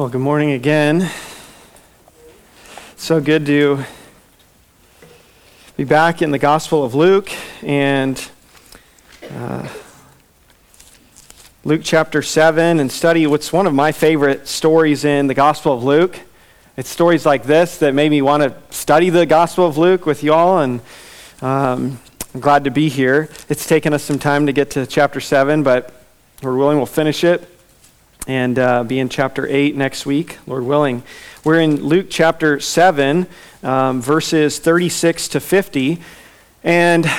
Well, good morning again. So good to be back in the Gospel of Luke and uh, Luke chapter 7 and study what's one of my favorite stories in the Gospel of Luke. It's stories like this that made me want to study the Gospel of Luke with y'all, and um, I'm glad to be here. It's taken us some time to get to chapter 7, but we're willing, we'll finish it and uh, be in chapter 8 next week, Lord willing. We're in Luke chapter 7, um, verses 36 to 50. And,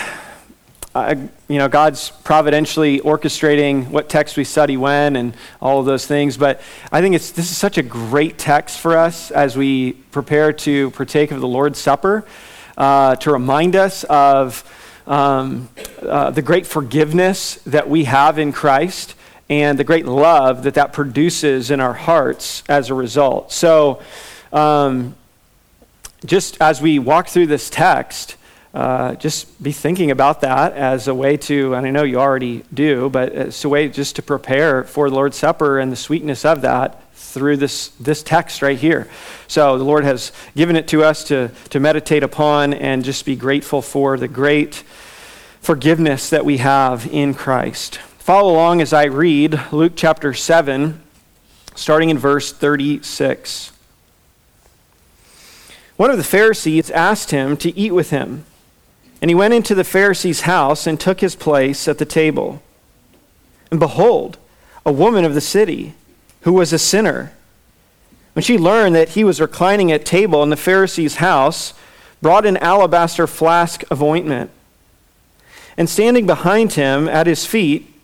uh, you know, God's providentially orchestrating what text we study when and all of those things. But I think it's, this is such a great text for us as we prepare to partake of the Lord's Supper, uh, to remind us of um, uh, the great forgiveness that we have in Christ and the great love that that produces in our hearts as a result. So, um, just as we walk through this text, uh, just be thinking about that as a way to, and I know you already do, but it's a way just to prepare for the Lord's Supper and the sweetness of that through this, this text right here. So the Lord has given it to us to, to meditate upon and just be grateful for the great forgiveness that we have in Christ. Follow along as I read Luke chapter 7, starting in verse 36. One of the Pharisees asked him to eat with him, and he went into the Pharisee's house and took his place at the table. And behold, a woman of the city, who was a sinner, when she learned that he was reclining at table in the Pharisee's house, brought an alabaster flask of ointment. And standing behind him at his feet,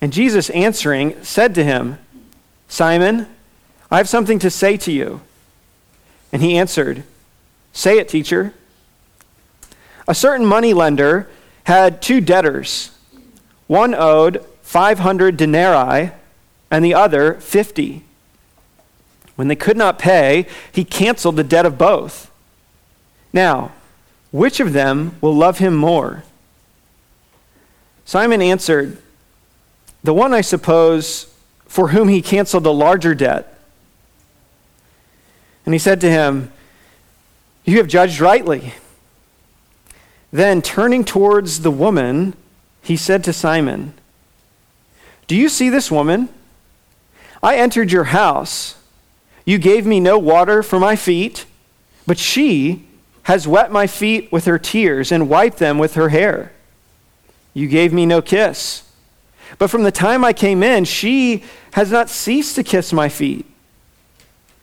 And Jesus answering said to him, Simon, I have something to say to you. And he answered, Say it, teacher. A certain money lender had two debtors. One owed 500 denarii and the other 50. When they could not pay, he canceled the debt of both. Now, which of them will love him more? Simon answered, the one, I suppose, for whom he canceled the larger debt. And he said to him, You have judged rightly. Then, turning towards the woman, he said to Simon, Do you see this woman? I entered your house. You gave me no water for my feet, but she has wet my feet with her tears and wiped them with her hair. You gave me no kiss but from the time I came in, she has not ceased to kiss my feet.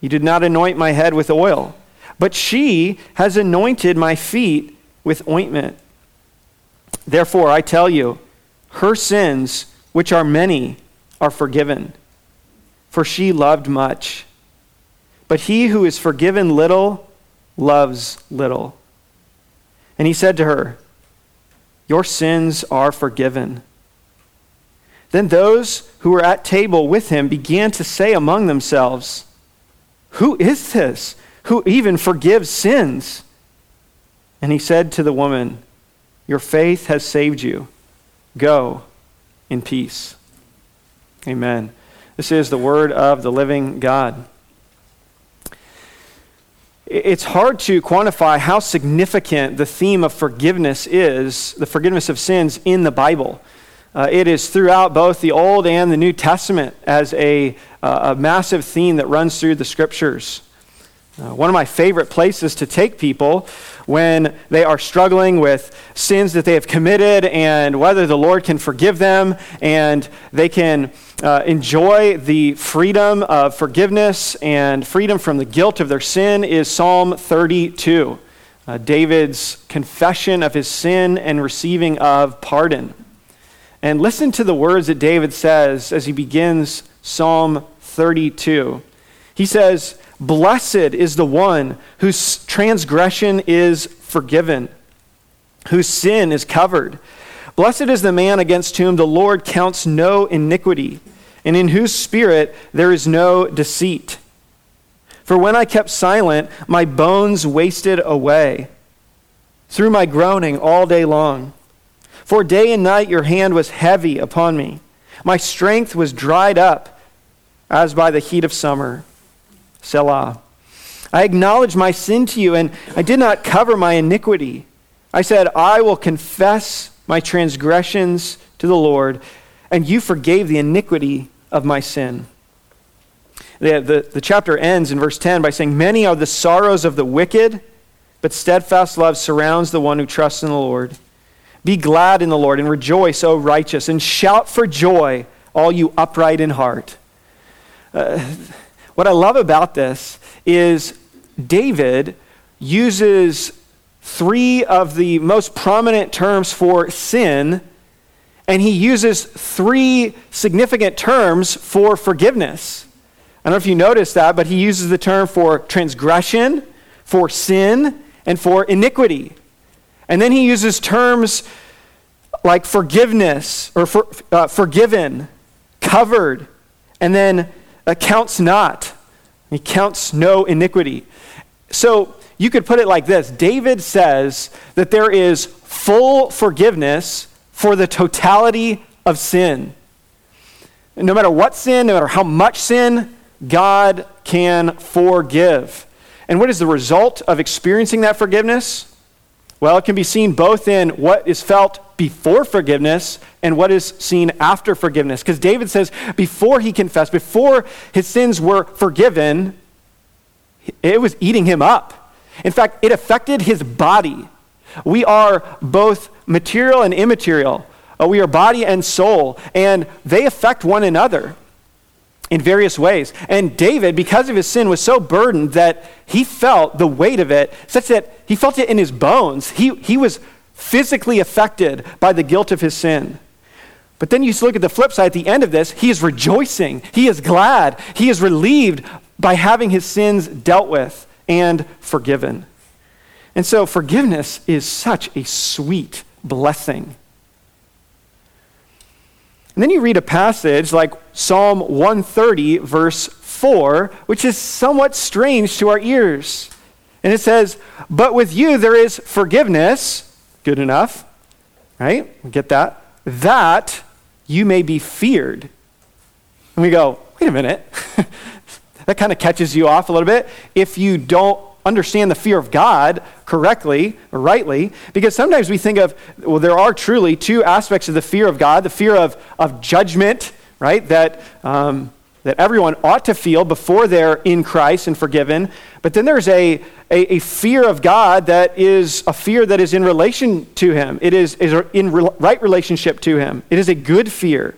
You did not anoint my head with oil, but she has anointed my feet with ointment. Therefore, I tell you, her sins, which are many, are forgiven, for she loved much. But he who is forgiven little loves little. And he said to her, Your sins are forgiven. Then those who were at table with him began to say among themselves, Who is this who even forgives sins? And he said to the woman, Your faith has saved you. Go in peace. Amen. This is the word of the living God. It's hard to quantify how significant the theme of forgiveness is, the forgiveness of sins in the Bible. Uh, it is throughout both the Old and the New Testament as a, uh, a massive theme that runs through the scriptures. Uh, one of my favorite places to take people when they are struggling with sins that they have committed and whether the Lord can forgive them and they can uh, enjoy the freedom of forgiveness and freedom from the guilt of their sin is Psalm 32, uh, David's confession of his sin and receiving of pardon. And listen to the words that David says as he begins Psalm 32. He says, Blessed is the one whose transgression is forgiven, whose sin is covered. Blessed is the man against whom the Lord counts no iniquity, and in whose spirit there is no deceit. For when I kept silent, my bones wasted away through my groaning all day long. For day and night your hand was heavy upon me. My strength was dried up as by the heat of summer. Selah. I acknowledged my sin to you, and I did not cover my iniquity. I said, I will confess my transgressions to the Lord, and you forgave the iniquity of my sin. The, the, the chapter ends in verse 10 by saying, Many are the sorrows of the wicked, but steadfast love surrounds the one who trusts in the Lord. Be glad in the Lord and rejoice, O righteous, and shout for joy, all you upright in heart. Uh, what I love about this is David uses three of the most prominent terms for sin, and he uses three significant terms for forgiveness. I don't know if you noticed that, but he uses the term for transgression, for sin, and for iniquity. And then he uses terms like forgiveness or for, uh, forgiven, covered, and then uh, counts not. He counts no iniquity. So you could put it like this David says that there is full forgiveness for the totality of sin. No matter what sin, no matter how much sin, God can forgive. And what is the result of experiencing that forgiveness? Well, it can be seen both in what is felt before forgiveness and what is seen after forgiveness. Because David says before he confessed, before his sins were forgiven, it was eating him up. In fact, it affected his body. We are both material and immaterial. Uh, we are body and soul, and they affect one another in various ways. And David, because of his sin, was so burdened that he felt the weight of it, such that he felt it in his bones. He, he was physically affected by the guilt of his sin. But then you look at the flip side at the end of this, he is rejoicing. He is glad. He is relieved by having his sins dealt with and forgiven. And so forgiveness is such a sweet blessing. And then you read a passage like Psalm 130, verse 4, which is somewhat strange to our ears. And it says, But with you there is forgiveness Good enough, right? Get that. That you may be feared. And we go, wait a minute. that kind of catches you off a little bit if you don't understand the fear of God correctly or rightly. Because sometimes we think of, well, there are truly two aspects of the fear of God the fear of, of judgment, right? That, um, that everyone ought to feel before they're in Christ and forgiven. But then there's a, a, a, fear of God that is a fear that is in relation to Him. It is, is in re- right relationship to Him. It is a good fear.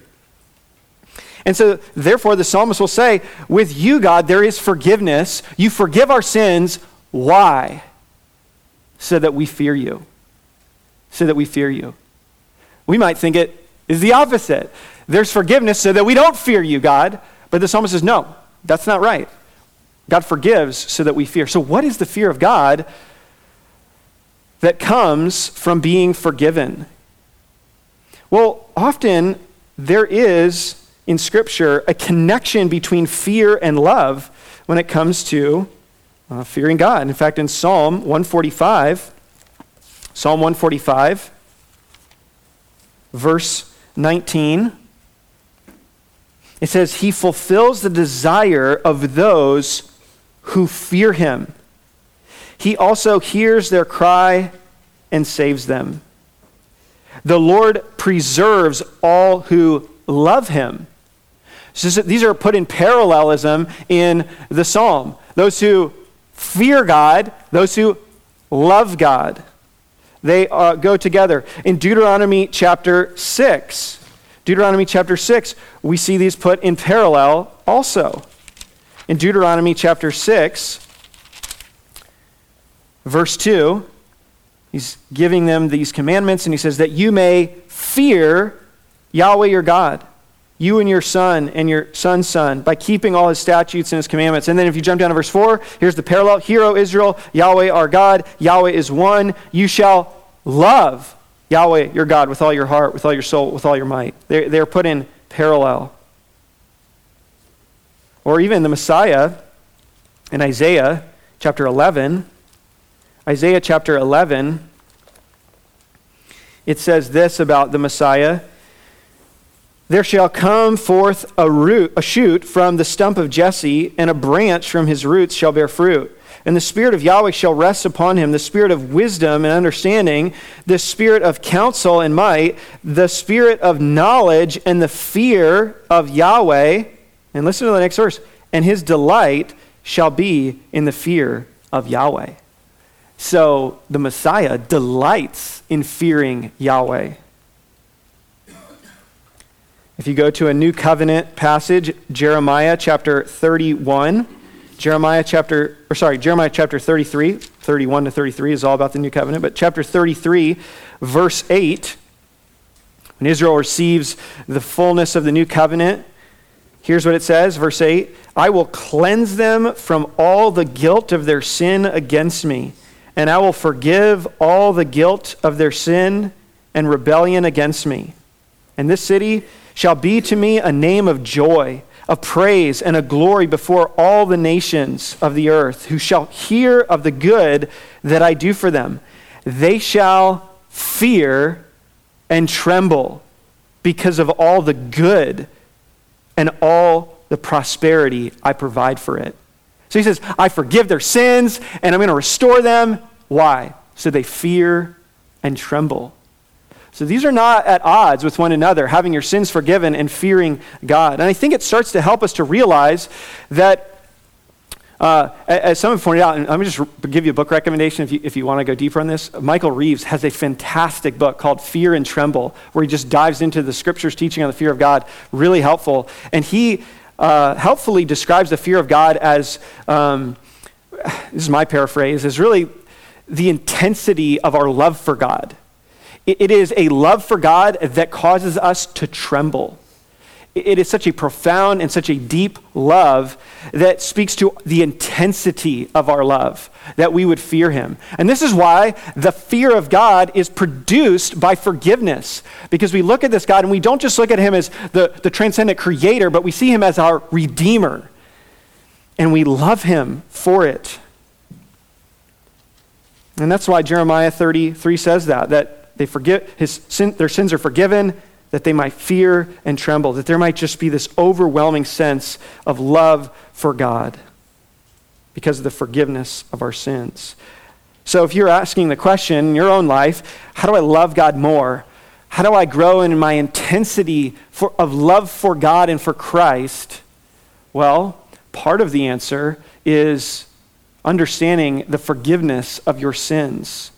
And so, therefore, the psalmist will say, With you, God, there is forgiveness. You forgive our sins. Why? So that we fear you. So that we fear you. We might think it is the opposite. There's forgiveness so that we don't fear you, God. But the psalmist says, No, that's not right. God forgives so that we fear. So, what is the fear of God that comes from being forgiven? Well, often there is in Scripture a connection between fear and love when it comes to uh, fearing God. In fact, in Psalm 145, Psalm 145, verse 19, it says, He fulfills the desire of those who fear him. He also hears their cry and saves them. The Lord preserves all who love him. So these are put in parallelism in the psalm. Those who fear God, those who love God. They uh, go together. In Deuteronomy chapter 6, Deuteronomy chapter 6, we see these put in parallel also. In Deuteronomy chapter 6, verse 2, he's giving them these commandments, and he says, That you may fear Yahweh your God, you and your son and your son's son, by keeping all his statutes and his commandments. And then if you jump down to verse 4, here's the parallel Hear, O Israel, Yahweh our God, Yahweh is one. You shall love Yahweh your God with all your heart, with all your soul, with all your might. They're, they're put in parallel. Or even the Messiah in Isaiah chapter 11. Isaiah chapter 11, it says this about the Messiah. There shall come forth a root, a shoot from the stump of Jesse, and a branch from his roots shall bear fruit. And the Spirit of Yahweh shall rest upon him the Spirit of wisdom and understanding, the Spirit of counsel and might, the Spirit of knowledge and the fear of Yahweh. And listen to the next verse. And his delight shall be in the fear of Yahweh. So the Messiah delights in fearing Yahweh. If you go to a new covenant passage, Jeremiah chapter 31, Jeremiah chapter, or sorry, Jeremiah chapter 33, 31 to 33 is all about the new covenant, but chapter 33, verse 8, when Israel receives the fullness of the new covenant, here's what it says, verse 8 I will cleanse them from all the guilt of their sin against me, and I will forgive all the guilt of their sin and rebellion against me. And this city shall be to me a name of joy, of praise, and a glory before all the nations of the earth, who shall hear of the good that I do for them. They shall fear and tremble because of all the good and all the prosperity I provide for it. So he says, I forgive their sins and I'm going to restore them. Why? So they fear and tremble. So these are not at odds with one another, having your sins forgiven and fearing God. And I think it starts to help us to realize that, uh, as someone pointed out, and let me just give you a book recommendation if you, if you want to go deeper on this. Michael Reeves has a fantastic book called Fear and Tremble, where he just dives into the scriptures teaching on the fear of God. Really helpful. And he uh, helpfully describes the fear of God as um, this is my paraphrase, is really the intensity of our love for God. It is a love for God that causes us to tremble. It is such a profound and such a deep love that speaks to the intensity of our love, that we would fear Him. And this is why the fear of God is produced by forgiveness. Because we look at this God and we don't just look at Him as the, the transcendent creator, but we see Him as our redeemer. And we love Him for it. And that's why Jeremiah 33 says that, that they forget his sin, their sins are forgiven, that they might fear and tremble, that there might just be this overwhelming sense of love for God because of the forgiveness of our sins. So if you're asking the question in your own life, how do I love God more? How do I grow in my intensity for, of love for God and for Christ? Well, part of the answer is understanding the forgiveness of your sins.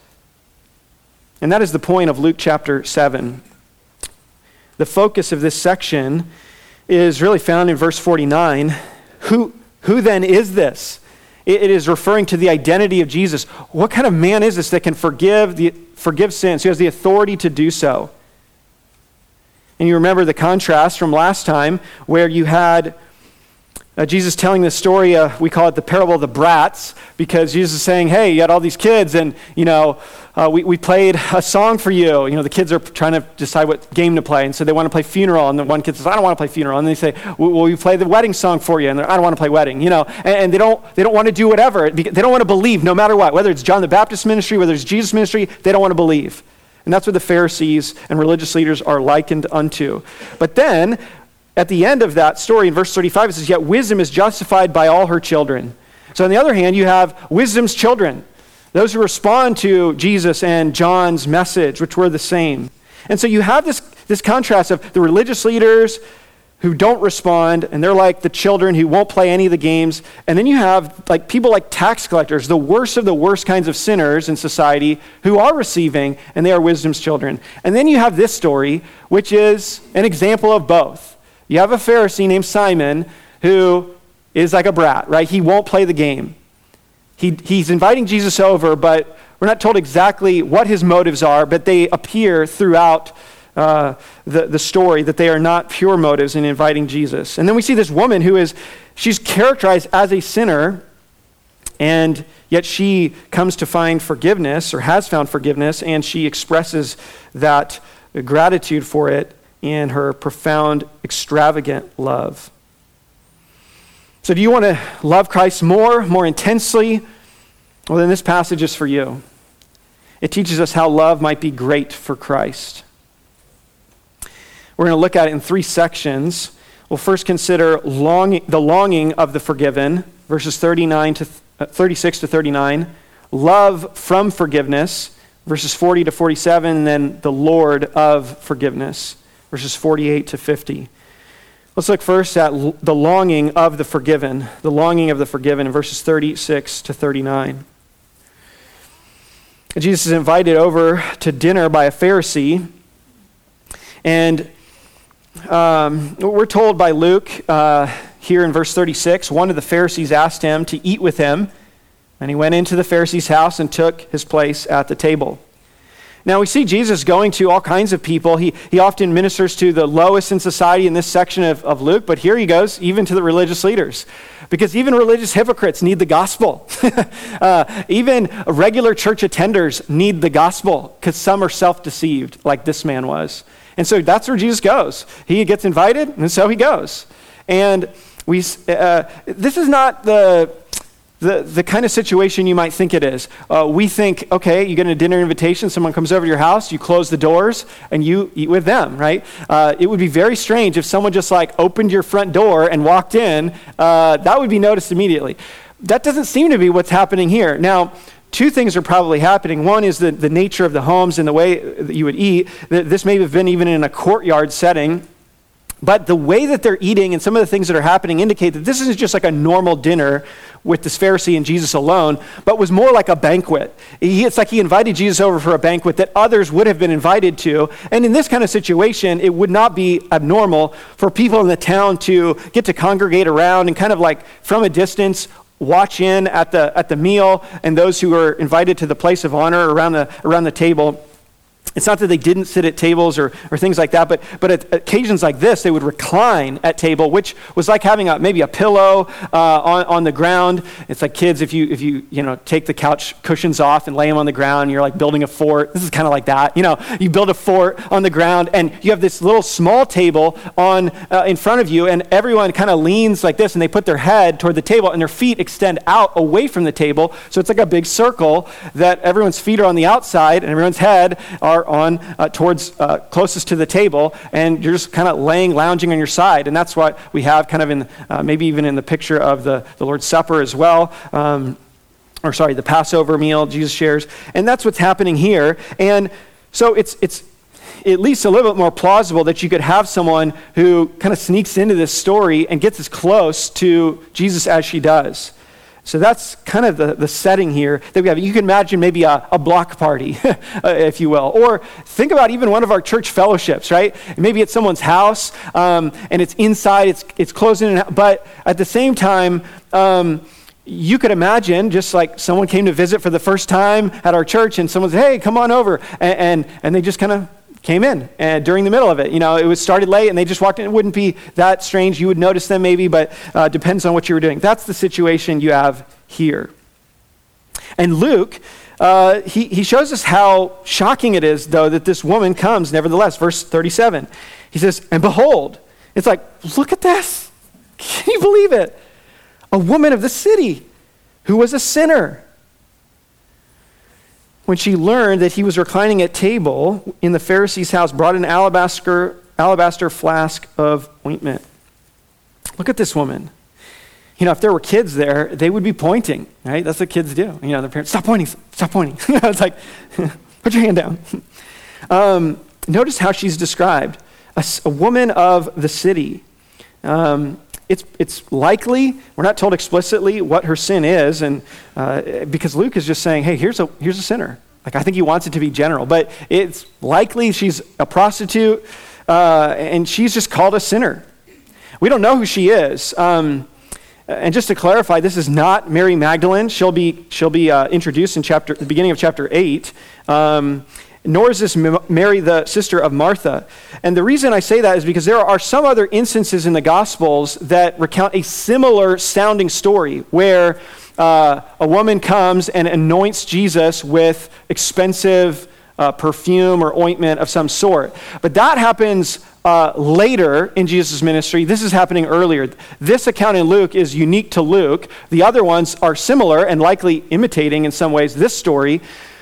And that is the point of Luke chapter 7. The focus of this section is really found in verse 49. Who, who then is this? It, it is referring to the identity of Jesus. What kind of man is this that can forgive, the, forgive sins, who has the authority to do so? And you remember the contrast from last time where you had uh, Jesus telling this story, uh, we call it the parable of the brats, because Jesus is saying, hey, you had all these kids, and, you know, uh, we, we played a song for you. You know, the kids are trying to decide what game to play, and so they want to play funeral, and the one kid says, I don't want to play funeral. And they say, well, we play the wedding song for you, and I don't want to play wedding, you know, and, and, they, don't, they don't want to do whatever. They don't want to believe no matter what, whether it's John the Baptist ministry, whether it's Jesus ministry, they don't want to believe. And that's what the Pharisees and religious leaders are likened unto. But then at the end of that story in verse 35, it says, Yet wisdom is justified by all her children. So, on the other hand, you have wisdom's children, those who respond to Jesus and John's message, which were the same. And so you have this, this contrast of the religious leaders who don't respond, and they're like the children who won't play any of the games. And then you have like people like tax collectors, the worst of the worst kinds of sinners in society, who are receiving, and they are wisdom's children. And then you have this story, which is an example of both. You have a Pharisee named Simon who is like a brat, right? He won't play the game. He, he's inviting Jesus over, but we're not told exactly what his motives are, but they appear throughout uh, the, the story that they are not pure motives in inviting Jesus. And then we see this woman who is, she's characterized as a sinner, and yet she comes to find forgiveness or has found forgiveness, and she expresses that gratitude for it in her profound, extravagant love. So, do you want to love Christ more, more intensely? Well, then this passage is for you. It teaches us how love might be great for Christ. We're going to look at it in three sections. We'll first consider longing, the longing of the forgiven, verses 39 to uh, 36 to 39, love from forgiveness, verses 40 to 47, and then the Lord of forgiveness, verses 48 to 50. Let's look first at the longing of the forgiven, the longing of the forgiven in verses 36 to 39. Jesus is invited over to dinner by a Pharisee, and um, we're told by Luke uh, here in verse 36 one of the Pharisees asked him to eat with him, and he went into the Pharisee's house and took his place at the table. Now, we see Jesus going to all kinds of people. He, he often ministers to the lowest in society in this section of, of Luke, but here he goes even to the religious leaders. Because even religious hypocrites need the gospel. uh, even regular church attenders need the gospel because some are self deceived, like this man was. And so that's where Jesus goes. He gets invited, and so he goes. And we, uh, this is not the the, the kind of situation you might think it is. Uh, we think, okay, you get a dinner invitation, someone comes over to your house, you close the doors, and you eat with them, right? Uh, it would be very strange if someone just like opened your front door and walked in. Uh, that would be noticed immediately. That doesn't seem to be what's happening here. Now, two things are probably happening. One is the, the nature of the homes and the way that you would eat. This may have been even in a courtyard setting. But the way that they're eating and some of the things that are happening indicate that this isn't just like a normal dinner with this Pharisee and Jesus alone, but was more like a banquet. He, it's like he invited Jesus over for a banquet that others would have been invited to. And in this kind of situation, it would not be abnormal for people in the town to get to congregate around and kind of like from a distance watch in at the, at the meal and those who are invited to the place of honor around the, around the table. It's not that they didn't sit at tables or, or things like that, but, but at occasions like this, they would recline at table, which was like having a, maybe a pillow uh, on, on the ground. It's like kids, if you, if you, you know, take the couch cushions off and lay them on the ground, you're like building a fort. This is kind of like that. You know, you build a fort on the ground, and you have this little small table on, uh, in front of you, and everyone kind of leans like this, and they put their head toward the table, and their feet extend out away from the table. So it's like a big circle that everyone's feet are on the outside, and everyone's head are on uh, towards uh, closest to the table, and you're just kind of laying, lounging on your side. And that's what we have kind of in, uh, maybe even in the picture of the, the Lord's Supper as well. Um, or sorry, the Passover meal Jesus shares. And that's what's happening here. And so it's, it's at least a little bit more plausible that you could have someone who kind of sneaks into this story and gets as close to Jesus as she does. So that's kind of the, the setting here that we have. You can imagine maybe a, a block party, if you will. Or think about even one of our church fellowships, right? Maybe it's someone's house um, and it's inside, it's, it's closed in, but at the same time, um, you could imagine just like someone came to visit for the first time at our church and someone said, hey, come on over. And, and, and they just kind of came in and during the middle of it. You know, it was started late and they just walked in. It wouldn't be that strange. You would notice them maybe, but uh, depends on what you were doing. That's the situation you have here. And Luke, uh, he, he shows us how shocking it is, though, that this woman comes, nevertheless. Verse 37. He says, And behold, it's like, look at this. Can you believe it? A woman of the city who was a sinner when she learned that he was reclining at table in the Pharisee's house, brought an alabaster, alabaster flask of ointment. Look at this woman. You know, if there were kids there, they would be pointing, right? That's what kids do. You know, their parents, stop pointing, stop pointing. it's like, put your hand down. Um, notice how she's described a, a woman of the city. Um, it's, it's likely, we're not told explicitly what her sin is, and uh, because Luke is just saying, hey, here's a, here's a sinner. Like, I think he wants it to be general, but it's likely she's a prostitute, uh, and she's just called a sinner. We don't know who she is. Um, and just to clarify, this is not Mary Magdalene. She'll be, she'll be uh, introduced in chapter, the beginning of chapter 8. Um, nor is this Mary, the sister of Martha. And the reason I say that is because there are some other instances in the Gospels that recount a similar sounding story where uh, a woman comes and anoints Jesus with expensive uh, perfume or ointment of some sort. But that happens uh, later in Jesus' ministry. This is happening earlier. This account in Luke is unique to Luke. The other ones are similar and likely imitating in some ways this story.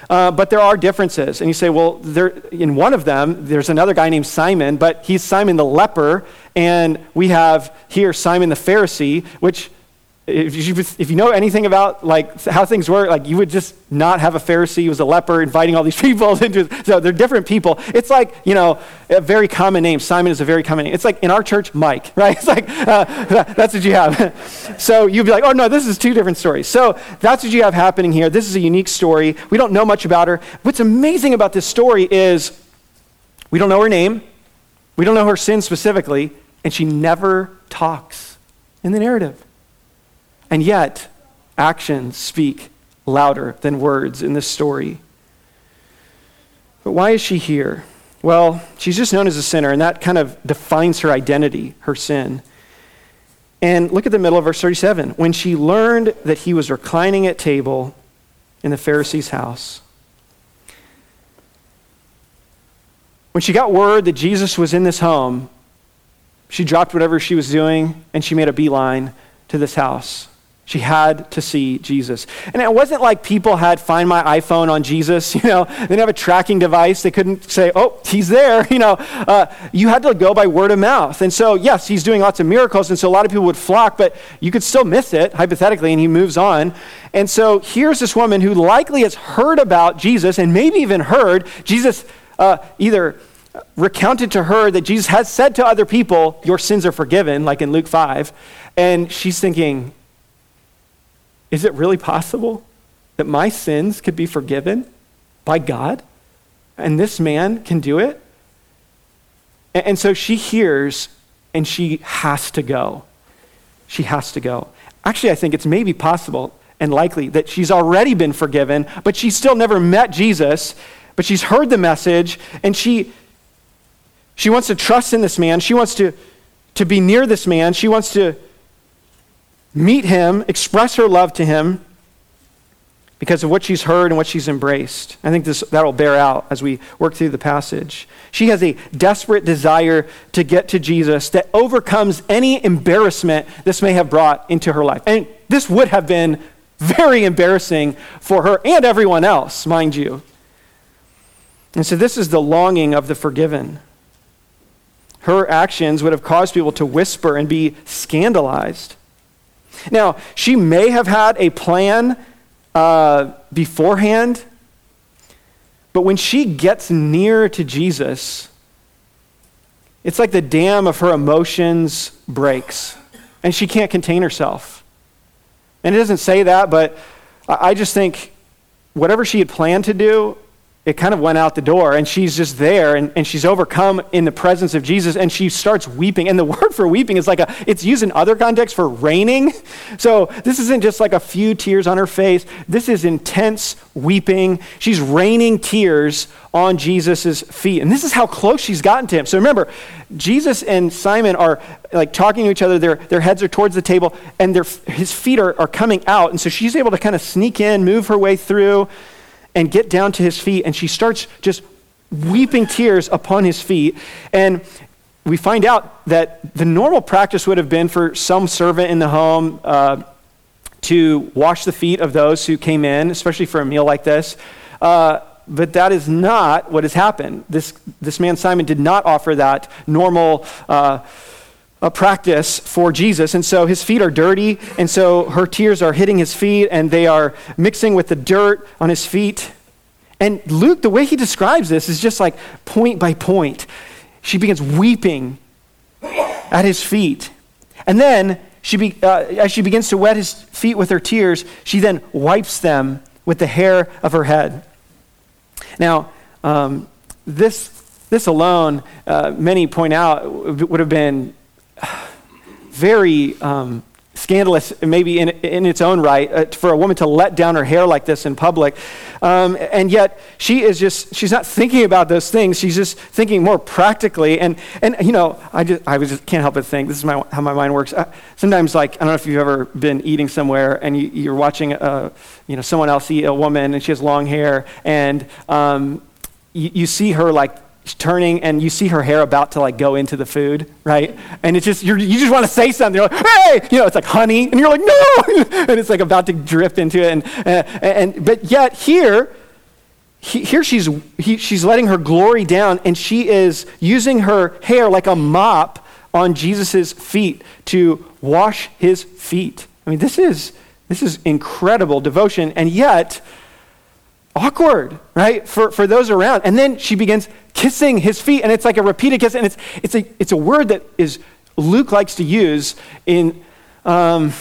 Uh, but there are differences. And you say, well, there, in one of them, there's another guy named Simon, but he's Simon the leper. And we have here Simon the Pharisee, which if you, if you know anything about like how things work, like you would just not have a Pharisee who was a leper inviting all these people into. So they're different people. It's like you know a very common name. Simon is a very common name. It's like in our church, Mike, right? It's like uh, that's what you have. so you'd be like, oh no, this is two different stories. So that's what you have happening here. This is a unique story. We don't know much about her. What's amazing about this story is we don't know her name, we don't know her sin specifically, and she never talks in the narrative. And yet, actions speak louder than words in this story. But why is she here? Well, she's just known as a sinner, and that kind of defines her identity, her sin. And look at the middle of verse 37. When she learned that he was reclining at table in the Pharisee's house, when she got word that Jesus was in this home, she dropped whatever she was doing and she made a beeline to this house. She had to see Jesus. And it wasn't like people had Find My iPhone on Jesus, you know, they didn't have a tracking device. They couldn't say, oh, he's there, you know. Uh, you had to go by word of mouth. And so, yes, he's doing lots of miracles, and so a lot of people would flock, but you could still miss it, hypothetically, and he moves on. And so here's this woman who likely has heard about Jesus and maybe even heard Jesus uh, either recounted to her that Jesus has said to other people, Your sins are forgiven, like in Luke 5. And she's thinking, is it really possible that my sins could be forgiven by God? And this man can do it? And, so she hears and she has to go. She has to go. Actually, I think it's maybe possible and likely that she's already been forgiven, but she's still never met Jesus, but she's heard the message and she she wants to trust in this man. She wants to, to be near this man. She wants to meet him, express her love to him because of what she's heard and what she's embraced. I think this, that'll bear out as we work through the passage. She has a desperate desire to get to Jesus that overcomes any embarrassment this may have brought into her life. And this would have been very embarrassing for her and everyone else, mind you. And so, this is the longing of the forgiven. Her actions would have caused people to whisper and be scandalized. Now, she may have had a plan uh, beforehand, but when she gets near to Jesus, it's like the dam of her emotions breaks, and she can't contain herself. And it doesn't say that, but I just think whatever she had planned to do, it kind of went out the door and she's just there and, and she's overcome in the presence of jesus and she starts weeping. And the word for weeping is like a it's used in other contexts for raining. So this isn't just like a few tears on her face. This is intense weeping. She's raining tears on jesus' feet. And this is how close she's gotten to him. So remember jesus and simon are like talking to each other. Their, their heads are towards the table and their, his feet are, are coming out. And so she's able to kind of sneak in move her way through and get down to his feet, and she starts just weeping tears upon his feet. And we find out that the normal practice would have been for some servant in the home uh, to wash the feet of those who came in, especially for a meal like this. Uh, but that is not what has happened. This, this man Simon did not offer that normal uh, a practice for Jesus. And so his feet are dirty, and so her tears are hitting his feet, and they are mixing with the dirt on his feet. And Luke, the way he describes this is just like point by point. She begins weeping at his feet. And then, she be, uh, as she begins to wet his feet with her tears, she then wipes them with the hair of her head. Now, um, this, this alone, uh, many point out, would have been very um, scandalous, maybe in, in its own right, uh, for a woman to let down her hair like this in public. Um, and yet, she is just, she's not thinking about those things. She's just thinking more practically. And, and you know, I just, I just can't help but think, this is my, how my mind works. Uh, sometimes, like, I don't know if you've ever been eating somewhere and you, you're watching, uh, you know, someone else eat a woman and she has long hair and um, you, you see her, like, turning and you see her hair about to like go into the food, right? And it's just, you just want to say something. You're like, hey, you know, it's like honey. And you're like, no. and it's like about to drift into it. And, uh, and, but yet here, he, here she's, he, she's letting her glory down and she is using her hair like a mop on Jesus' feet to wash his feet. I mean, this is, this is incredible devotion. And yet, awkward, right, for, for those around. And then she begins kissing his feet, and it's like a repeated kiss, and it's, it's, a, it's a word that is Luke likes to use in um,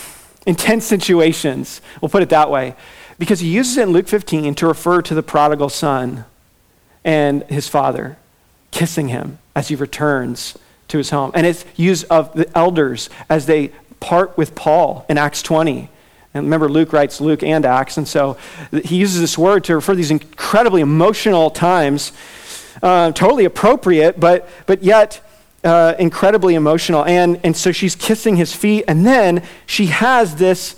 intense situations. We'll put it that way. Because he uses it in Luke 15 to refer to the prodigal son and his father kissing him as he returns to his home. And it's used of the elders as they part with Paul in Acts 20 and remember, Luke writes Luke and Acts, and so he uses this word to refer to these incredibly emotional times. Uh, totally appropriate, but, but yet uh, incredibly emotional. And, and so she's kissing his feet, and then she has this,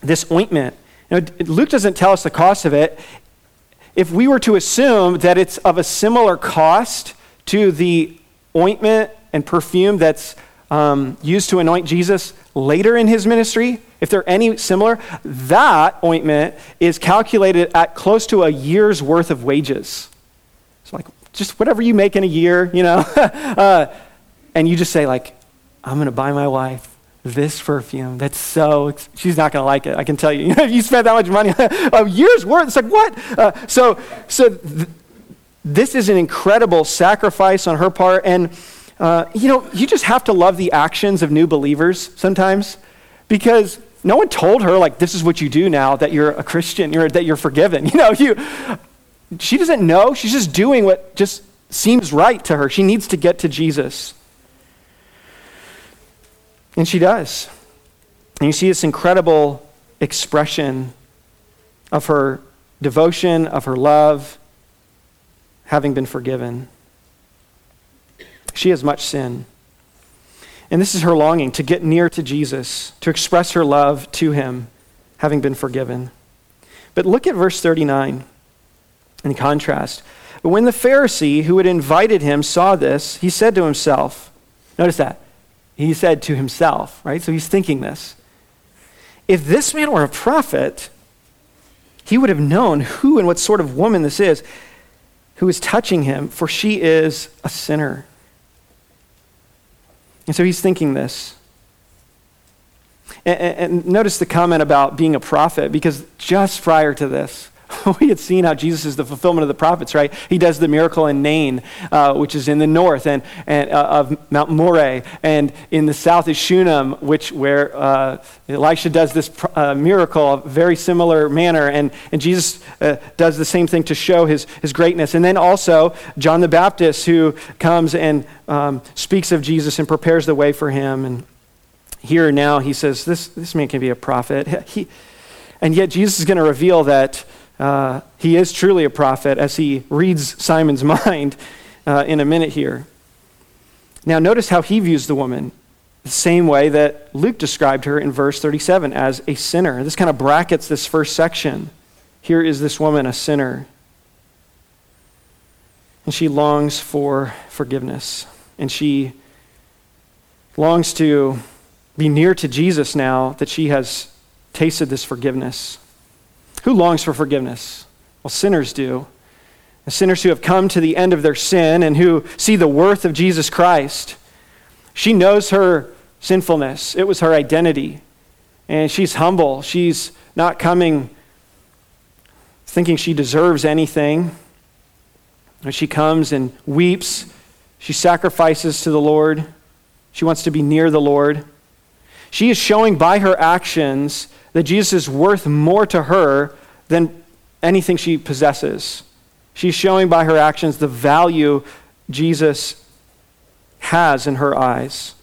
this ointment. Know, Luke doesn't tell us the cost of it. If we were to assume that it's of a similar cost to the ointment and perfume that's um, used to anoint Jesus later in his ministry, if they're any similar, that ointment is calculated at close to a year's worth of wages. It's like just whatever you make in a year, you know. uh, and you just say, like, I'm going to buy my wife this perfume. That's so, she's not going to like it. I can tell you. You know, if you spent that much money, a year's worth, it's like, what? Uh, so, so th- this is an incredible sacrifice on her part. And, uh, you know, you just have to love the actions of new believers sometimes because no one told her, like, this is what you do now that you're a Christian, you're, that you're forgiven. You know, you, she doesn't know. She's just doing what just seems right to her. She needs to get to Jesus. And she does. And you see this incredible expression of her devotion, of her love, having been forgiven. She has much sin. And this is her longing to get near to Jesus, to express her love to him, having been forgiven. But look at verse 39 in contrast. But when the Pharisee who had invited him saw this, he said to himself, Notice that. He said to himself, right? So he's thinking this. If this man were a prophet, he would have known who and what sort of woman this is who is touching him, for she is a sinner. And so he's thinking this. And, and, notice the comment about being a prophet, because just prior to this, we had seen how Jesus is the fulfillment of the prophets, right? He does the miracle in Nain, uh, which is in the north, and, and uh, of Mount Moreh, and in the south is Shunem, which where uh, Elisha does this uh, miracle, very similar manner, and, and Jesus uh, does the same thing to show his, his greatness. And then also John the Baptist, who comes and um, speaks of Jesus and prepares the way for him. And here now he says, "This this man can be a prophet." He, and yet Jesus is going to reveal that uh, he is truly a prophet as he reads Simon's mind uh, in a minute here. Now, notice how he views the woman, the same way that Luke described her in verse 37 as a sinner. This kind of brackets this first section. Here is this woman, a sinner. And she longs for forgiveness. And she longs to be near to Jesus now that she has tasted this forgiveness. Who longs for forgiveness? Well, sinners do. sinners who have come to the end of their sin and who see the worth of Jesus Christ. She knows her sinfulness, it was her identity. And she's humble. She's not coming thinking she deserves anything. She comes and weeps. She sacrifices to the Lord. She wants to be near the Lord. She is showing by her actions that Jesus is worth more to her than anything she possesses. She's showing by her actions the value Jesus has in her eyes.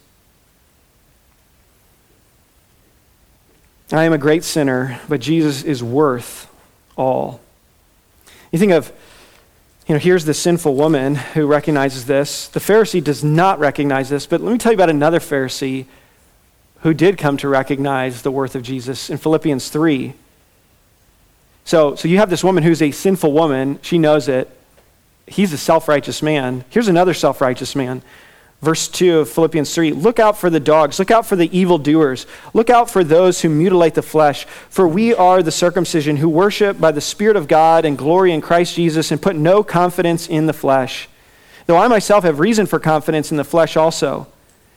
I am a great sinner, but Jesus is worth all. You think of, you know, here's the sinful woman who recognizes this. The Pharisee does not recognize this, but let me tell you about another Pharisee who did come to recognize the worth of Jesus in Philippians 3. So, so you have this woman who's a sinful woman. She knows it. He's a self righteous man. Here's another self righteous man. Verse 2 of Philippians 3 Look out for the dogs, look out for the evildoers, look out for those who mutilate the flesh, for we are the circumcision who worship by the Spirit of God and glory in Christ Jesus and put no confidence in the flesh. Though I myself have reason for confidence in the flesh also.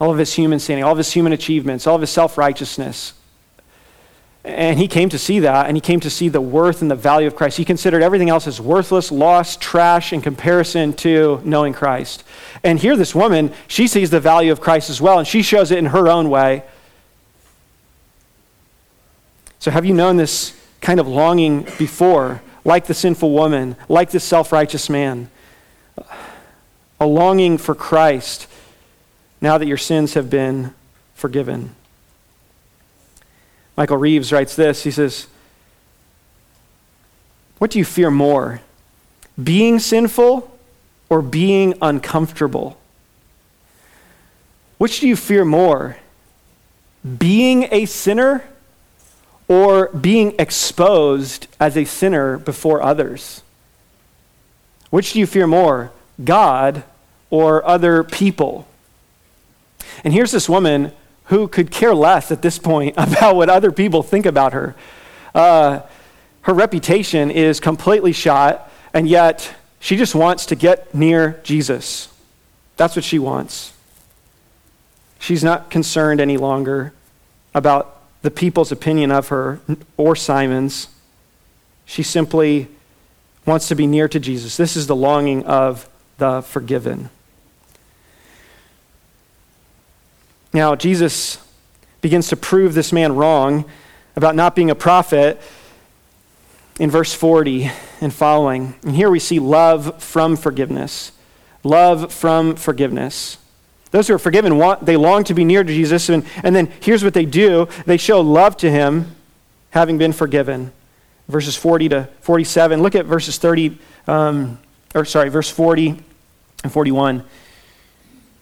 all of his human standing, all of his human achievements, all of his self righteousness. And he came to see that, and he came to see the worth and the value of Christ. He considered everything else as worthless, lost, trash in comparison to knowing Christ. And here, this woman, she sees the value of Christ as well, and she shows it in her own way. So, have you known this kind of longing before, like the sinful woman, like the self righteous man? A longing for Christ now that your sins have been forgiven. Michael Reeves writes this He says, What do you fear more, being sinful or being uncomfortable? Which do you fear more, being a sinner or being exposed as a sinner before others? Which do you fear more, God or other people? And here's this woman who could care less at this point about what other people think about her. Uh, her reputation is completely shot, and yet she just wants to get near Jesus. That's what she wants. She's not concerned any longer about the people's opinion of her or Simon's. She simply wants to be near to Jesus. This is the longing of the forgiven. Now, Jesus begins to prove this man wrong about not being a prophet in verse 40 and following. And here we see love from forgiveness. Love from forgiveness. Those who are forgiven, want, they long to be near to Jesus. And, and then here's what they do they show love to him, having been forgiven. Verses 40 to 47. Look at verses 30, um, or sorry, verse 40 and 41.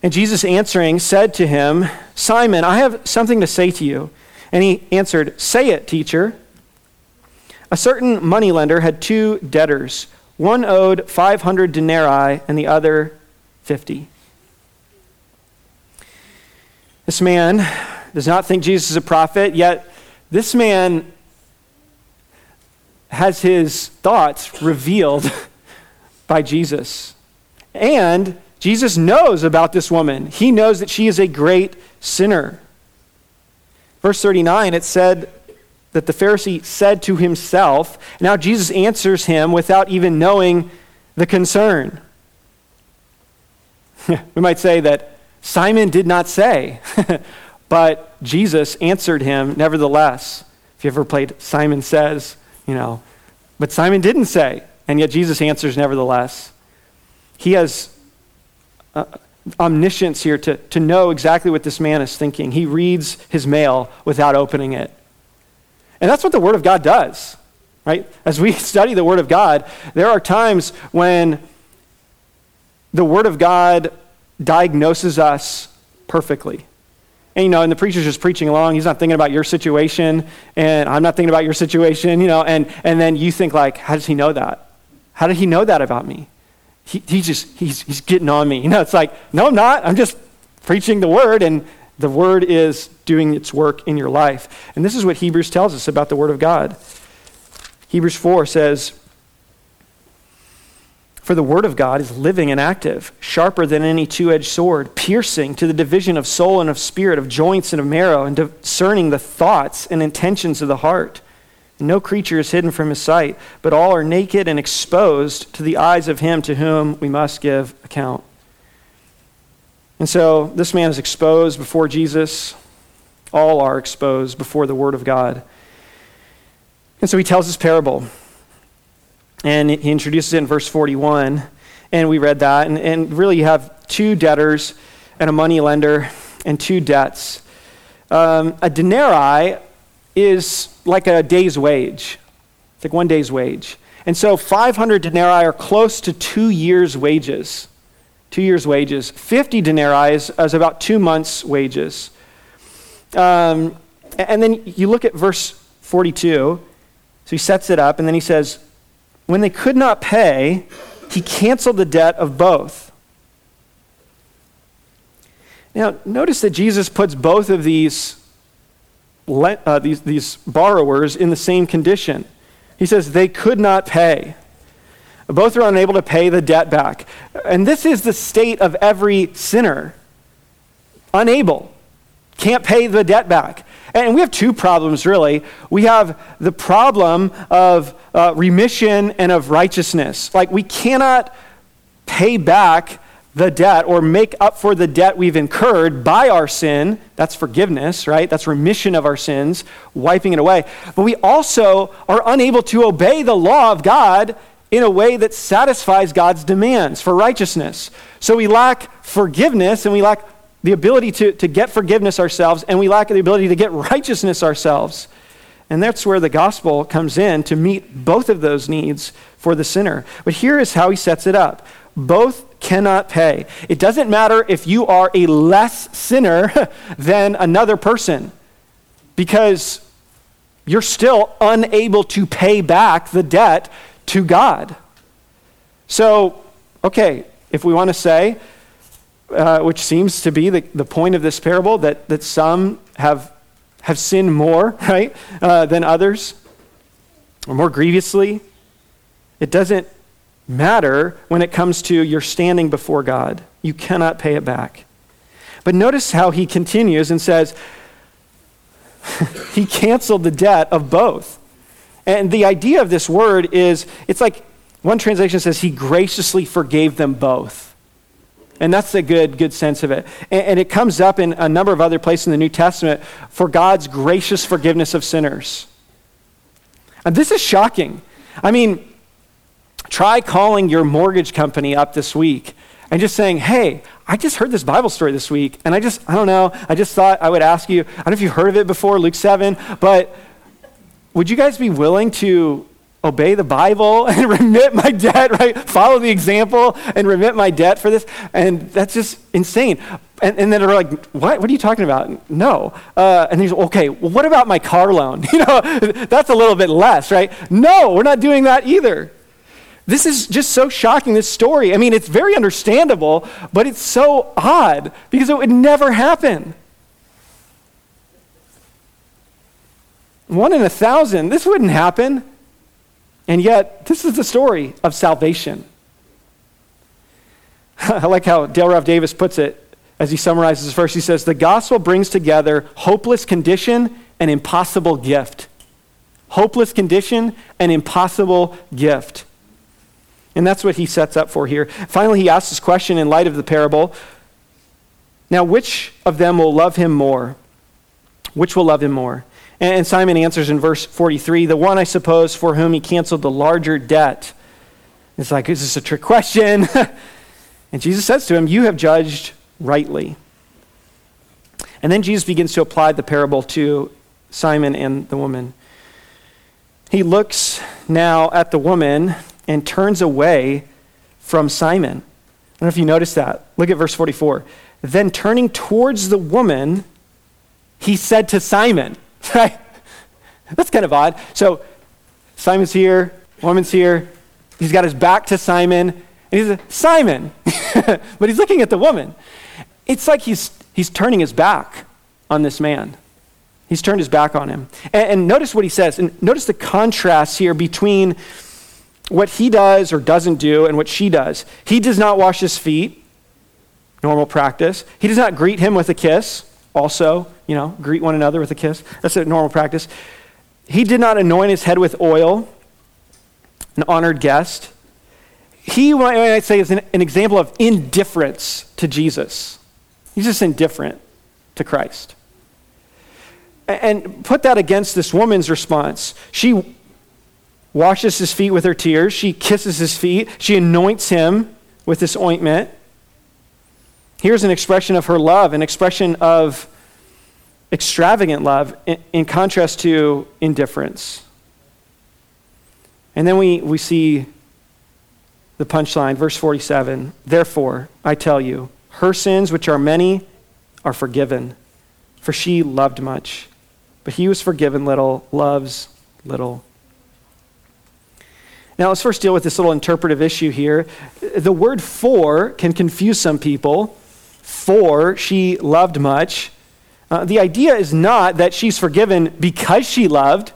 And Jesus answering said to him, Simon, I have something to say to you. And he answered, Say it, teacher. A certain moneylender had two debtors. One owed 500 denarii and the other 50. This man does not think Jesus is a prophet, yet this man has his thoughts revealed by Jesus. And Jesus knows about this woman. He knows that she is a great sinner. Verse 39, it said that the Pharisee said to himself, now Jesus answers him without even knowing the concern. we might say that Simon did not say, but Jesus answered him nevertheless. If you ever played Simon Says, you know, but Simon didn't say, and yet Jesus answers nevertheless. He has uh, omniscience here to, to know exactly what this man is thinking. He reads his mail without opening it. And that's what the Word of God does, right? As we study the Word of God, there are times when the Word of God diagnoses us perfectly. And, you know, and the preacher's just preaching along. He's not thinking about your situation, and I'm not thinking about your situation, you know, and, and then you think, like, how does he know that? How did he know that about me? He, just, he's, he's getting on me. You know, it's like, no, I'm not. I'm just preaching the word, and the word is doing its work in your life. And this is what Hebrews tells us about the word of God. Hebrews 4 says, for the word of God is living and active, sharper than any two edged sword, piercing to the division of soul and of spirit, of joints and of marrow, and discerning the thoughts and intentions of the heart. No creature is hidden from his sight, but all are naked and exposed to the eyes of him to whom we must give account. And so this man is exposed before Jesus. All are exposed before the Word of God. And so he tells this parable. And he introduces it in verse 41. And we read that. And, and really, you have two debtors and a money lender and two debts. Um, a denarii is like a day's wage, it's like one day's wage. And so 500 denarii are close to two years' wages. Two years' wages. 50 denarii is, is about two months' wages. Um, and then you look at verse 42. So he sets it up, and then he says, when they could not pay, he canceled the debt of both. Now, notice that Jesus puts both of these, uh, these, these borrowers in the same condition. He says they could not pay. Both are unable to pay the debt back. And this is the state of every sinner unable, can't pay the debt back. And we have two problems, really. We have the problem of uh, remission and of righteousness. Like, we cannot pay back the debt or make up for the debt we've incurred by our sin. That's forgiveness, right? That's remission of our sins, wiping it away. But we also are unable to obey the law of God in a way that satisfies God's demands for righteousness. So we lack forgiveness and we lack the ability to, to get forgiveness ourselves, and we lack the ability to get righteousness ourselves. And that's where the gospel comes in to meet both of those needs for the sinner. But here is how he sets it up both cannot pay. It doesn't matter if you are a less sinner than another person, because you're still unable to pay back the debt to God. So, okay, if we want to say uh, which seems to be the, the point of this parable, that, that some have, have sinned more, right, uh, than others, or more grievously. It doesn't matter when it comes to your standing before God. You cannot pay it back. But notice how he continues and says, he canceled the debt of both. And the idea of this word is it's like one translation says he graciously forgave them both. And that's a good, good sense of it. And, and, it comes up in a number of other places in the New Testament for God's gracious forgiveness of sinners. And this is shocking. I mean, try calling your mortgage company up this week and just saying, hey, I just heard this Bible story this week, and I just, I don't know, I just thought I would ask you, I don't know if you've heard of it before, Luke 7, but would you guys be willing to obey the Bible and remit my debt, right? Follow the example and remit my debt for this. And that's just insane. And, and then they're like, what? What are you talking about? No. Uh, and he's, okay, well, what about my car loan? You know, that's a little bit less, right? No, we're not doing that either. This is just so shocking, this story. I mean, it's very understandable, but it's so odd because it would never happen. One in a thousand, this wouldn't happen. And yet, this is the story of salvation. I like how Dale Ralph Davis puts it as he summarizes this verse. He says, The gospel brings together hopeless condition and impossible gift. Hopeless condition and impossible gift. And that's what he sets up for here. Finally, he asks this question in light of the parable Now, which of them will love him more? Which will love him more? And Simon answers in verse 43 the one, I suppose, for whom he canceled the larger debt. It's like, is this a trick question? and Jesus says to him, You have judged rightly. And then Jesus begins to apply the parable to Simon and the woman. He looks now at the woman and turns away from Simon. I don't know if you noticed that. Look at verse 44. Then turning towards the woman, he said to Simon, right? That's kind of odd. So Simon's here, woman's here. He's got his back to Simon, and he's a Simon, but he's looking at the woman. It's like he's, he's turning his back on this man. He's turned his back on him. And, and notice what he says. And notice the contrast here between what he does or doesn't do and what she does. He does not wash his feet, normal practice. He does not greet him with a kiss, also, you know, greet one another with a kiss. That's a normal practice. He did not anoint his head with oil, an honored guest. He, what I say, is an, an example of indifference to Jesus. He's just indifferent to Christ. And put that against this woman's response. She washes his feet with her tears, she kisses his feet, she anoints him with this ointment. Here's an expression of her love, an expression of extravagant love in, in contrast to indifference. And then we, we see the punchline, verse 47 Therefore, I tell you, her sins, which are many, are forgiven, for she loved much. But he who was forgiven little loves little. Now, let's first deal with this little interpretive issue here. The word for can confuse some people. For she loved much. Uh, the idea is not that she's forgiven because she loved,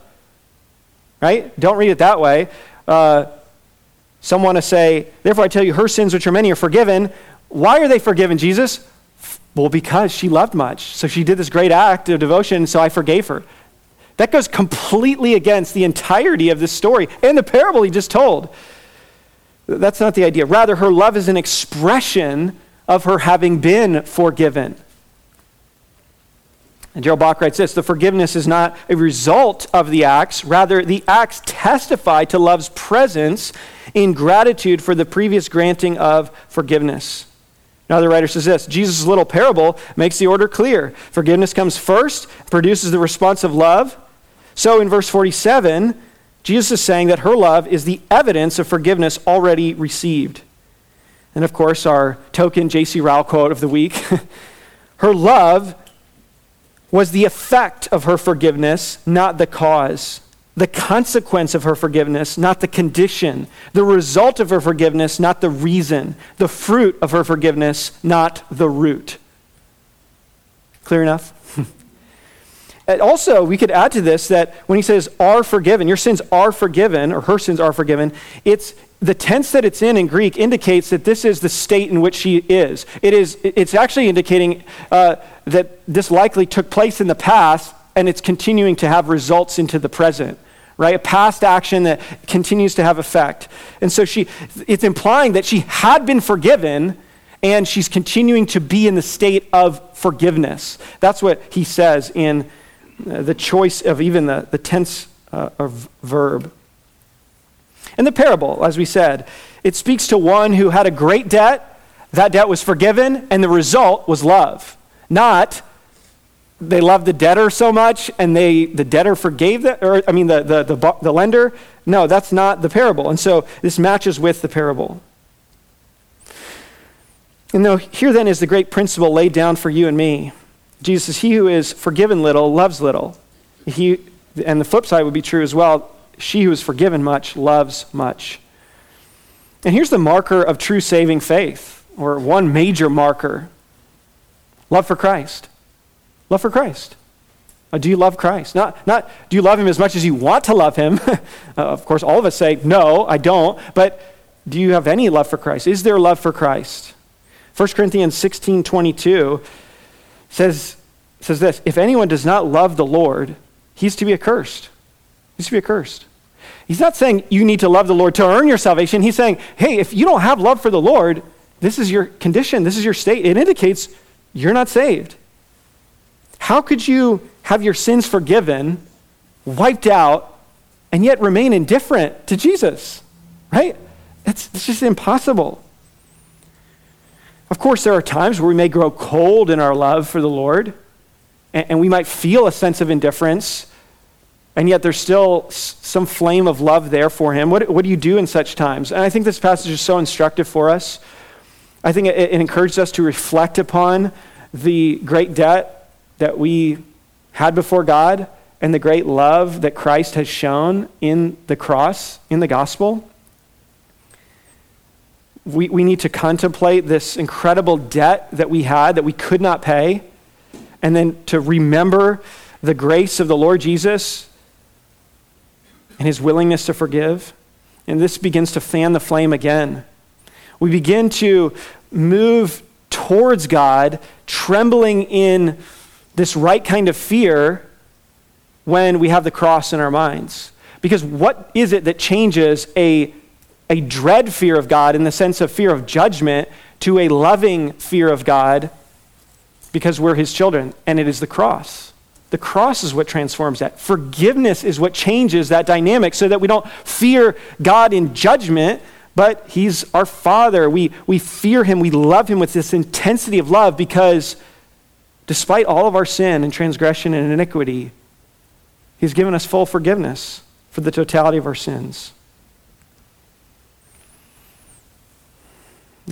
right? Don't read it that way. Uh, some want to say, therefore I tell you, her sins, which are many, are forgiven. Why are they forgiven, Jesus? Well, because she loved much. So she did this great act of devotion, so I forgave her. That goes completely against the entirety of this story and the parable he just told. That's not the idea. Rather, her love is an expression of her having been forgiven. And Darrell Bock writes this the forgiveness is not a result of the acts, rather, the acts testify to love's presence in gratitude for the previous granting of forgiveness. Another writer says this Jesus' little parable makes the order clear. Forgiveness comes first, produces the response of love. So in verse 47, Jesus is saying that her love is the evidence of forgiveness already received. And of course, our token J.C. Ryle quote of the week her love was the effect of her forgiveness, not the cause the consequence of her forgiveness, not the condition, the result of her forgiveness, not the reason, the fruit of her forgiveness, not the root. Clear enough? also, we could add to this that when he says are forgiven, your sins are forgiven, or her sins are forgiven, it's the tense that it's in in Greek indicates that this is the state in which she is. It is it's actually indicating uh, that this likely took place in the past and it's continuing to have results into the present right? A past action that continues to have effect. And so she, it's implying that she had been forgiven and she's continuing to be in the state of forgiveness. That's what he says in the choice of even the, the tense uh, of verb. In the parable, as we said, it speaks to one who had a great debt, that debt was forgiven, and the result was love. Not they loved the debtor so much and they the debtor forgave the or i mean the, the, the, the lender. No that's not the parable. And so this matches with the parable. And though here then is the great principle laid down for you and me jesus says he who is forgiven little loves little he and the flip side would be true as well she who is forgiven much loves much and here's the marker of true saving faith or one major marker love for christ Love for Christ. Uh, do you love Christ? Not, not do you love him as much as you want to love him? uh, of course, all of us say, no, I don't. But do you have any love for Christ? Is there love for Christ? 1 Corinthians 16 22 says, says this If anyone does not love the Lord, he's to be accursed. He's to be accursed. He's not saying you need to love the Lord to earn your salvation. He's saying, hey, if you don't have love for the Lord, this is your condition, this is your state. It indicates you're not saved. How could you have your sins forgiven, wiped out, and yet remain indifferent to Jesus? Right? It's, it's just impossible. Of course, there are times where we may grow cold in our love for the Lord, and, and we might feel a sense of indifference, and yet there's still s- some flame of love there for Him. What, what do you do in such times? And I think this passage is so instructive for us. I think it, it encourages us to reflect upon the great debt that we had before God and the great love that Christ has shown in the cross, in the gospel, we, we need to contemplate this incredible debt that we had that we could not pay, and then to remember the grace of the Lord Jesus and his willingness to forgive. And this begins to fan the flame again. We begin to move towards God, trembling in this right kind of fear when we have the cross in our minds. Because what is it that changes a, a dread fear of God in the sense of fear of judgment to a loving fear of God because we're his children? And it is the cross. The cross is what transforms that. Forgiveness is what changes that dynamic so that we don't fear God in judgment, but he's our father. We, we fear him, we love him with this intensity of love because despite all of our sin and transgression and iniquity, He's given us full forgiveness for the totality of our sins.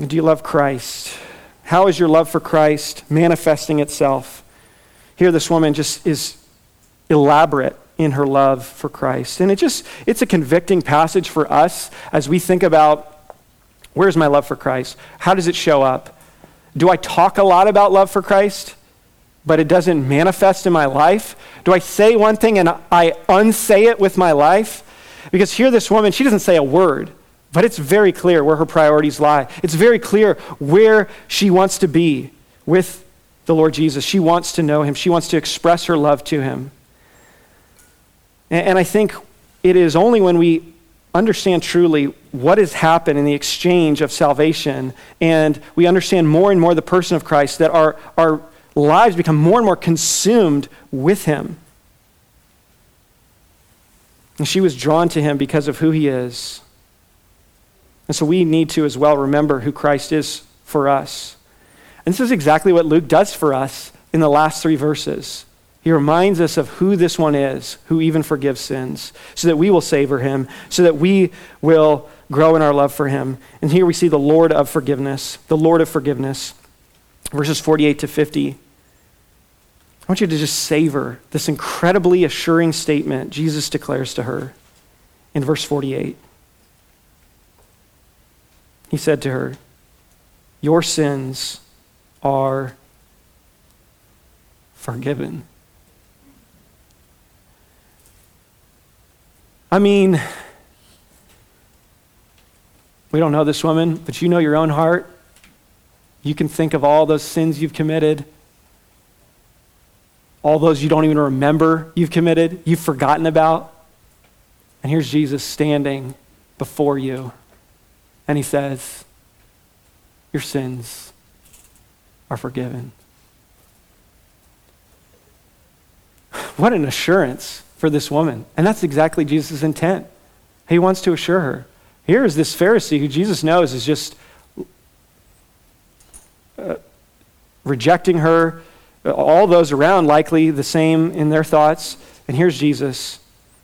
Do you love Christ? How is your love for Christ manifesting itself? Here, this woman just is elaborate in her love for Christ. And it just, it's a convicting passage for us as we think about where's my love for Christ? How does it show up? Do I talk a lot about love for Christ? but it doesn't manifest in my life? Do I say one thing and I unsay it with my life? Because here, this woman, she doesn't say a word, but it's very clear where her priorities lie. It's very clear where she wants to be with the Lord Jesus. She wants to know him, she wants to express her love to him. And, I think it is only when we understand truly what has happened in the exchange of salvation and we understand more and more the person of Christ that our, our lives become more and more consumed with him. And she was drawn to him because of who he is. And so we need to as well remember who Christ is for us. And this is exactly what Luke does for us in the last three verses. He reminds us of who this one is, who even forgives sins, so that we will savor him, so that we will grow in our love for him. And here we see the Lord of forgiveness, the Lord of forgiveness verses 48 to 50. I want you to just savor this incredibly assuring statement Jesus declares to her in verse 48. He said to her, Your sins are forgiven. I mean, we don't know this woman, but you know your own heart. You can think of all those sins you've committed, all those you don't even remember you've committed, you've forgotten about. And here's Jesus standing before you, and he says, Your sins are forgiven. What an assurance for this woman. And that's exactly Jesus' intent. He wants to assure her. Here is this Pharisee who Jesus knows is just uh, rejecting her, all those around likely the same in their thoughts. And here's Jesus.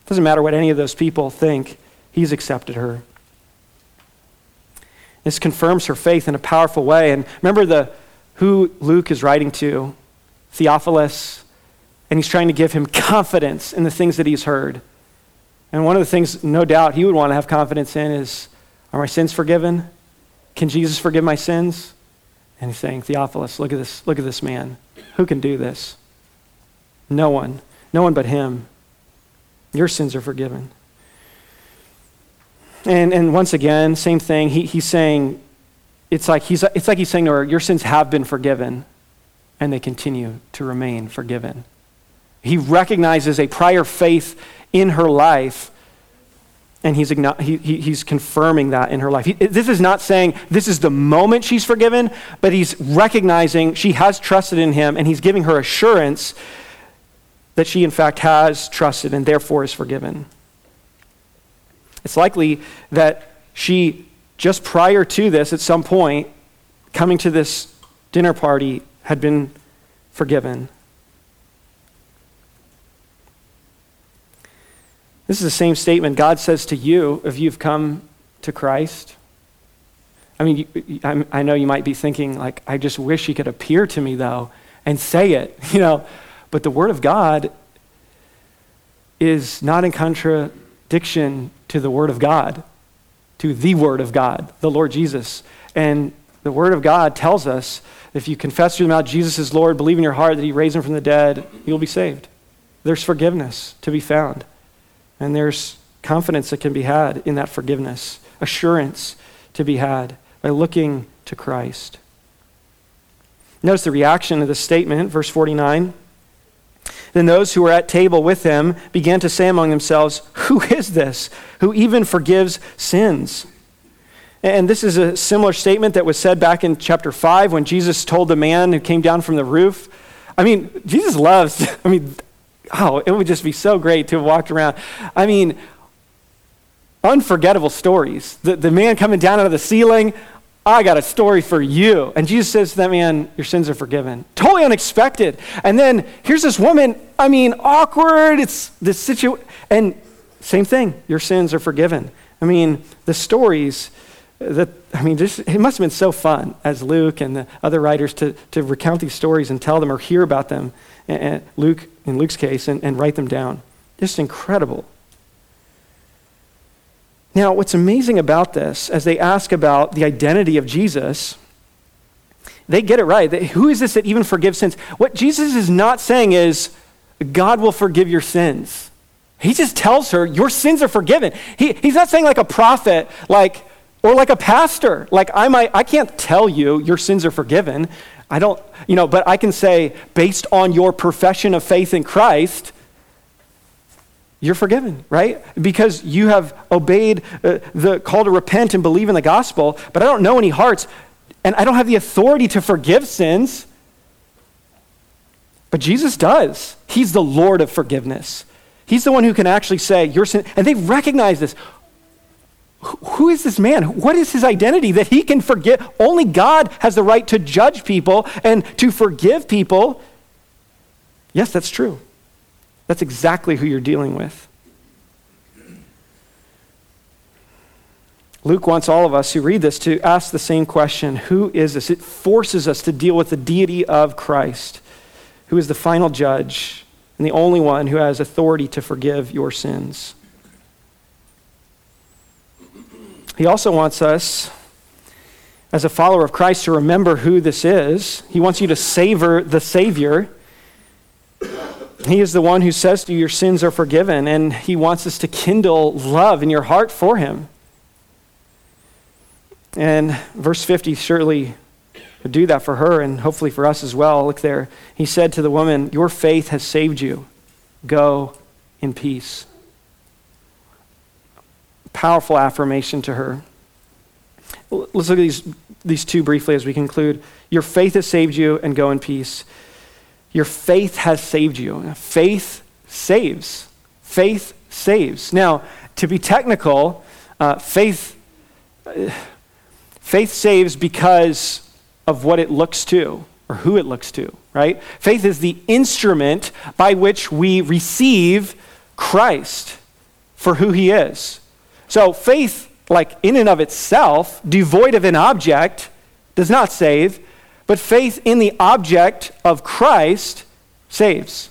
Doesn't matter what any of those people think, he's accepted her. This confirms her faith in a powerful way. And remember the who Luke is writing to, Theophilus, and he's trying to give him confidence in the things that he's heard. And one of the things, no doubt, he would want to have confidence in is Are my sins forgiven? Can Jesus forgive my sins? And he's saying, Theophilus, look at this, look at this man. Who can do this? No one. No one but him. Your sins are forgiven. And, and once again, same thing. He, he's saying, it's like he's, it's like he's saying to her, Your sins have been forgiven, and they continue to remain forgiven. He recognizes a prior faith in her life and he's, he, he's confirming that in her life. He, this is not saying this is the moment she's forgiven, but he's recognizing she has trusted in him, and he's giving her assurance that she, in fact, has trusted and therefore is forgiven. It's likely that she, just prior to this, at some point, coming to this dinner party, had been forgiven. This is the same statement God says to you if you've come to Christ. I mean, I know you might be thinking, like, I just wish he could appear to me, though, and say it, you know. But the Word of God is not in contradiction to the Word of God, to the Word of God, the Lord Jesus. And the Word of God tells us if you confess your mouth Jesus is Lord, believe in your heart that He raised Him from the dead, you'll be saved. There's forgiveness to be found. And there's confidence that can be had in that forgiveness, assurance to be had by looking to Christ. Notice the reaction to this statement, verse 49. Then those who were at table with him began to say among themselves, Who is this who even forgives sins? And this is a similar statement that was said back in chapter 5 when Jesus told the man who came down from the roof. I mean, Jesus loves, I mean, oh, it would just be so great to have walked around. I mean, unforgettable stories. The, the man coming down out of the ceiling, I got a story for you. And Jesus says to that man, Your sins are forgiven. Totally unexpected. And then here's this woman, I mean, awkward. It's this situation. And same thing, your sins are forgiven. I mean, the stories that, I mean, just, it must have been so fun as Luke and the other writers to, to recount these stories and tell them or hear about them, and Luke, in Luke's case, and, and write them down. Just incredible. Now, what's amazing about this, as they ask about the identity of Jesus, they get it right. Who is this that even forgives sins? What Jesus is not saying is, God will forgive your sins. He just tells her, Your sins are forgiven. He, he's not saying like a prophet, like, or like a pastor. Like, I, might, I can't tell you your sins are forgiven. I don't, you know, but I can say, based on your profession of faith in Christ, you're forgiven, right? Because you have obeyed uh, the call to repent and believe in the gospel, but I don't know any hearts, and I don't have the authority to forgive sins. But Jesus does. He's the Lord of forgiveness. He's the one who can actually say, Your sin, and they recognize this. Who is this man? What is his identity that he can forgive? Only God has the right to judge people and to forgive people. Yes, that's true. That's exactly who you're dealing with. Luke wants all of us who read this to ask the same question Who is this? It forces us to deal with the deity of Christ, who is the final judge and the only one who has authority to forgive your sins. He also wants us, as a follower of Christ, to remember who this is. He wants you to savor the Savior he is the one who says to you, Your sins are forgiven, and He wants us to kindle love in your heart for Him. And verse 50 surely would do that for her, and hopefully for us as well. Look there. He said to the woman, Your faith has saved you. Go in peace. Powerful affirmation to her. Let's look at these, these two briefly as we conclude. Your faith has saved you, and go in peace. Your faith has saved you. Faith saves. Faith saves. Now, to be technical, uh, faith, uh, faith saves because of what it looks to or who it looks to, right? Faith is the instrument by which we receive Christ for who he is. So, faith, like in and of itself, devoid of an object, does not save. But faith in the object of Christ saves.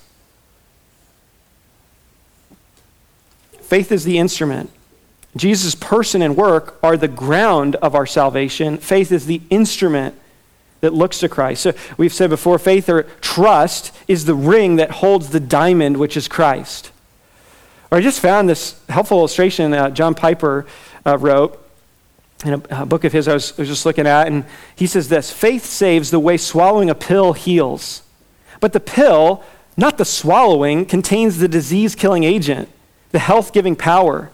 Faith is the instrument. Jesus' person and work are the ground of our salvation. Faith is the instrument that looks to Christ. So we've said before faith or trust is the ring that holds the diamond, which is Christ. Or I just found this helpful illustration uh, John Piper uh, wrote in a, a book of his I was, I was just looking at, and he says this faith saves the way swallowing a pill heals. But the pill, not the swallowing, contains the disease killing agent, the health giving power.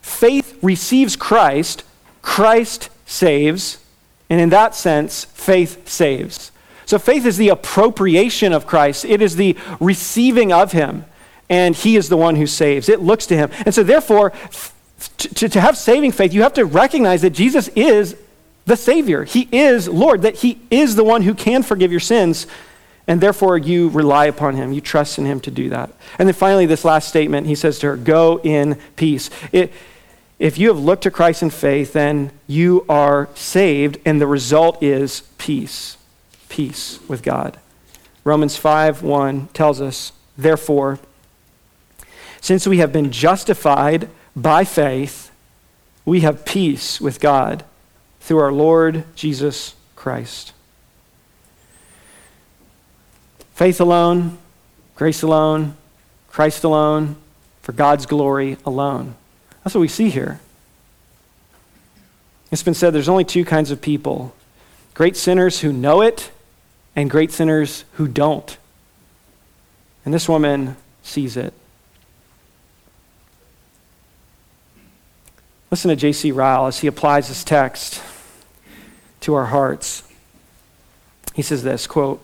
Faith receives Christ, Christ saves, and in that sense, faith saves. So faith is the appropriation of Christ, it is the receiving of him, and he is the one who saves. It looks to him. And so, therefore, to, to have saving faith, you have to recognize that Jesus is the Savior. He is Lord, that He is the one who can forgive your sins, and therefore you rely upon Him. You trust in Him to do that. And then finally, this last statement, He says to her, Go in peace. It, if you have looked to Christ in faith, then you are saved, and the result is peace. Peace with God. Romans 5 1 tells us, Therefore, since we have been justified by faith, we have peace with God through our Lord Jesus Christ. Faith alone, grace alone, Christ alone, for God's glory alone. That's what we see here. It's been said there's only two kinds of people great sinners who know it, and great sinners who don't. And this woman sees it. Listen to J.C. Ryle as he applies this text to our hearts. He says this quote,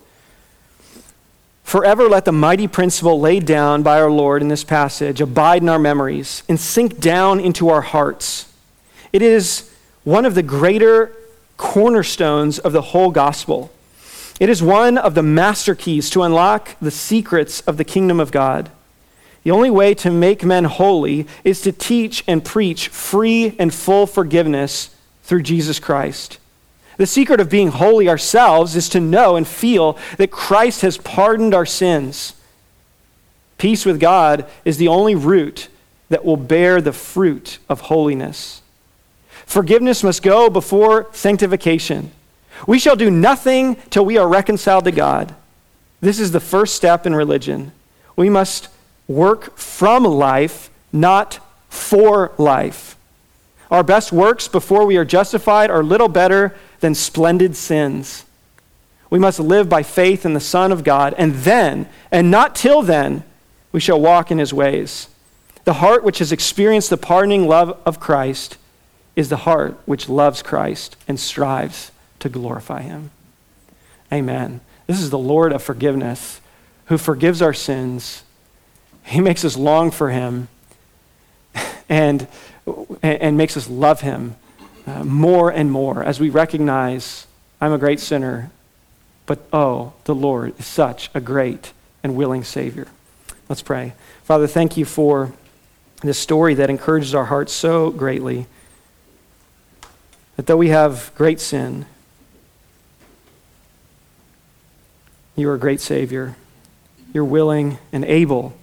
Forever let the mighty principle laid down by our Lord in this passage abide in our memories and sink down into our hearts. It is one of the greater cornerstones of the whole gospel. It is one of the master keys to unlock the secrets of the kingdom of God. The only way to make men holy is to teach and preach free and full forgiveness through Jesus Christ. The secret of being holy ourselves is to know and feel that Christ has pardoned our sins. Peace with God is the only root that will bear the fruit of holiness. Forgiveness must go before sanctification. We shall do nothing till we are reconciled to God. This is the first step in religion. We must work from life, not for life. Our best works before we are justified are little better than splendid sins. We must live by faith in the Son of God, and then, and not till then, we shall walk in his ways. The heart which has experienced the pardoning love of Christ is the heart which loves Christ and strives to glorify him. Amen. This is the Lord of forgiveness who forgives our sins. He makes us long for him and, and makes us love him uh, more and more as we recognize I'm a great sinner, but oh, the Lord is such a great and willing Savior. Let's pray. Father, thank you for this story that encourages our hearts so greatly. That though we have great sin, you are a great Savior. You're willing and able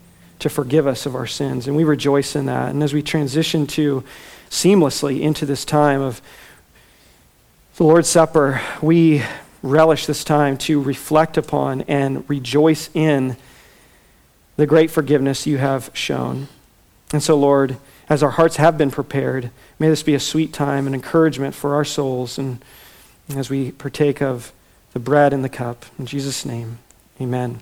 to forgive us of our sins, and we rejoice in that. And as we transition to seamlessly into this time of the Lord's Supper, we relish this time to reflect upon and rejoice in the great forgiveness you have shown. And so, Lord, as our hearts have been prepared, may this be a sweet time and encouragement for our souls and as we partake of the bread and the cup. In Jesus' name, amen.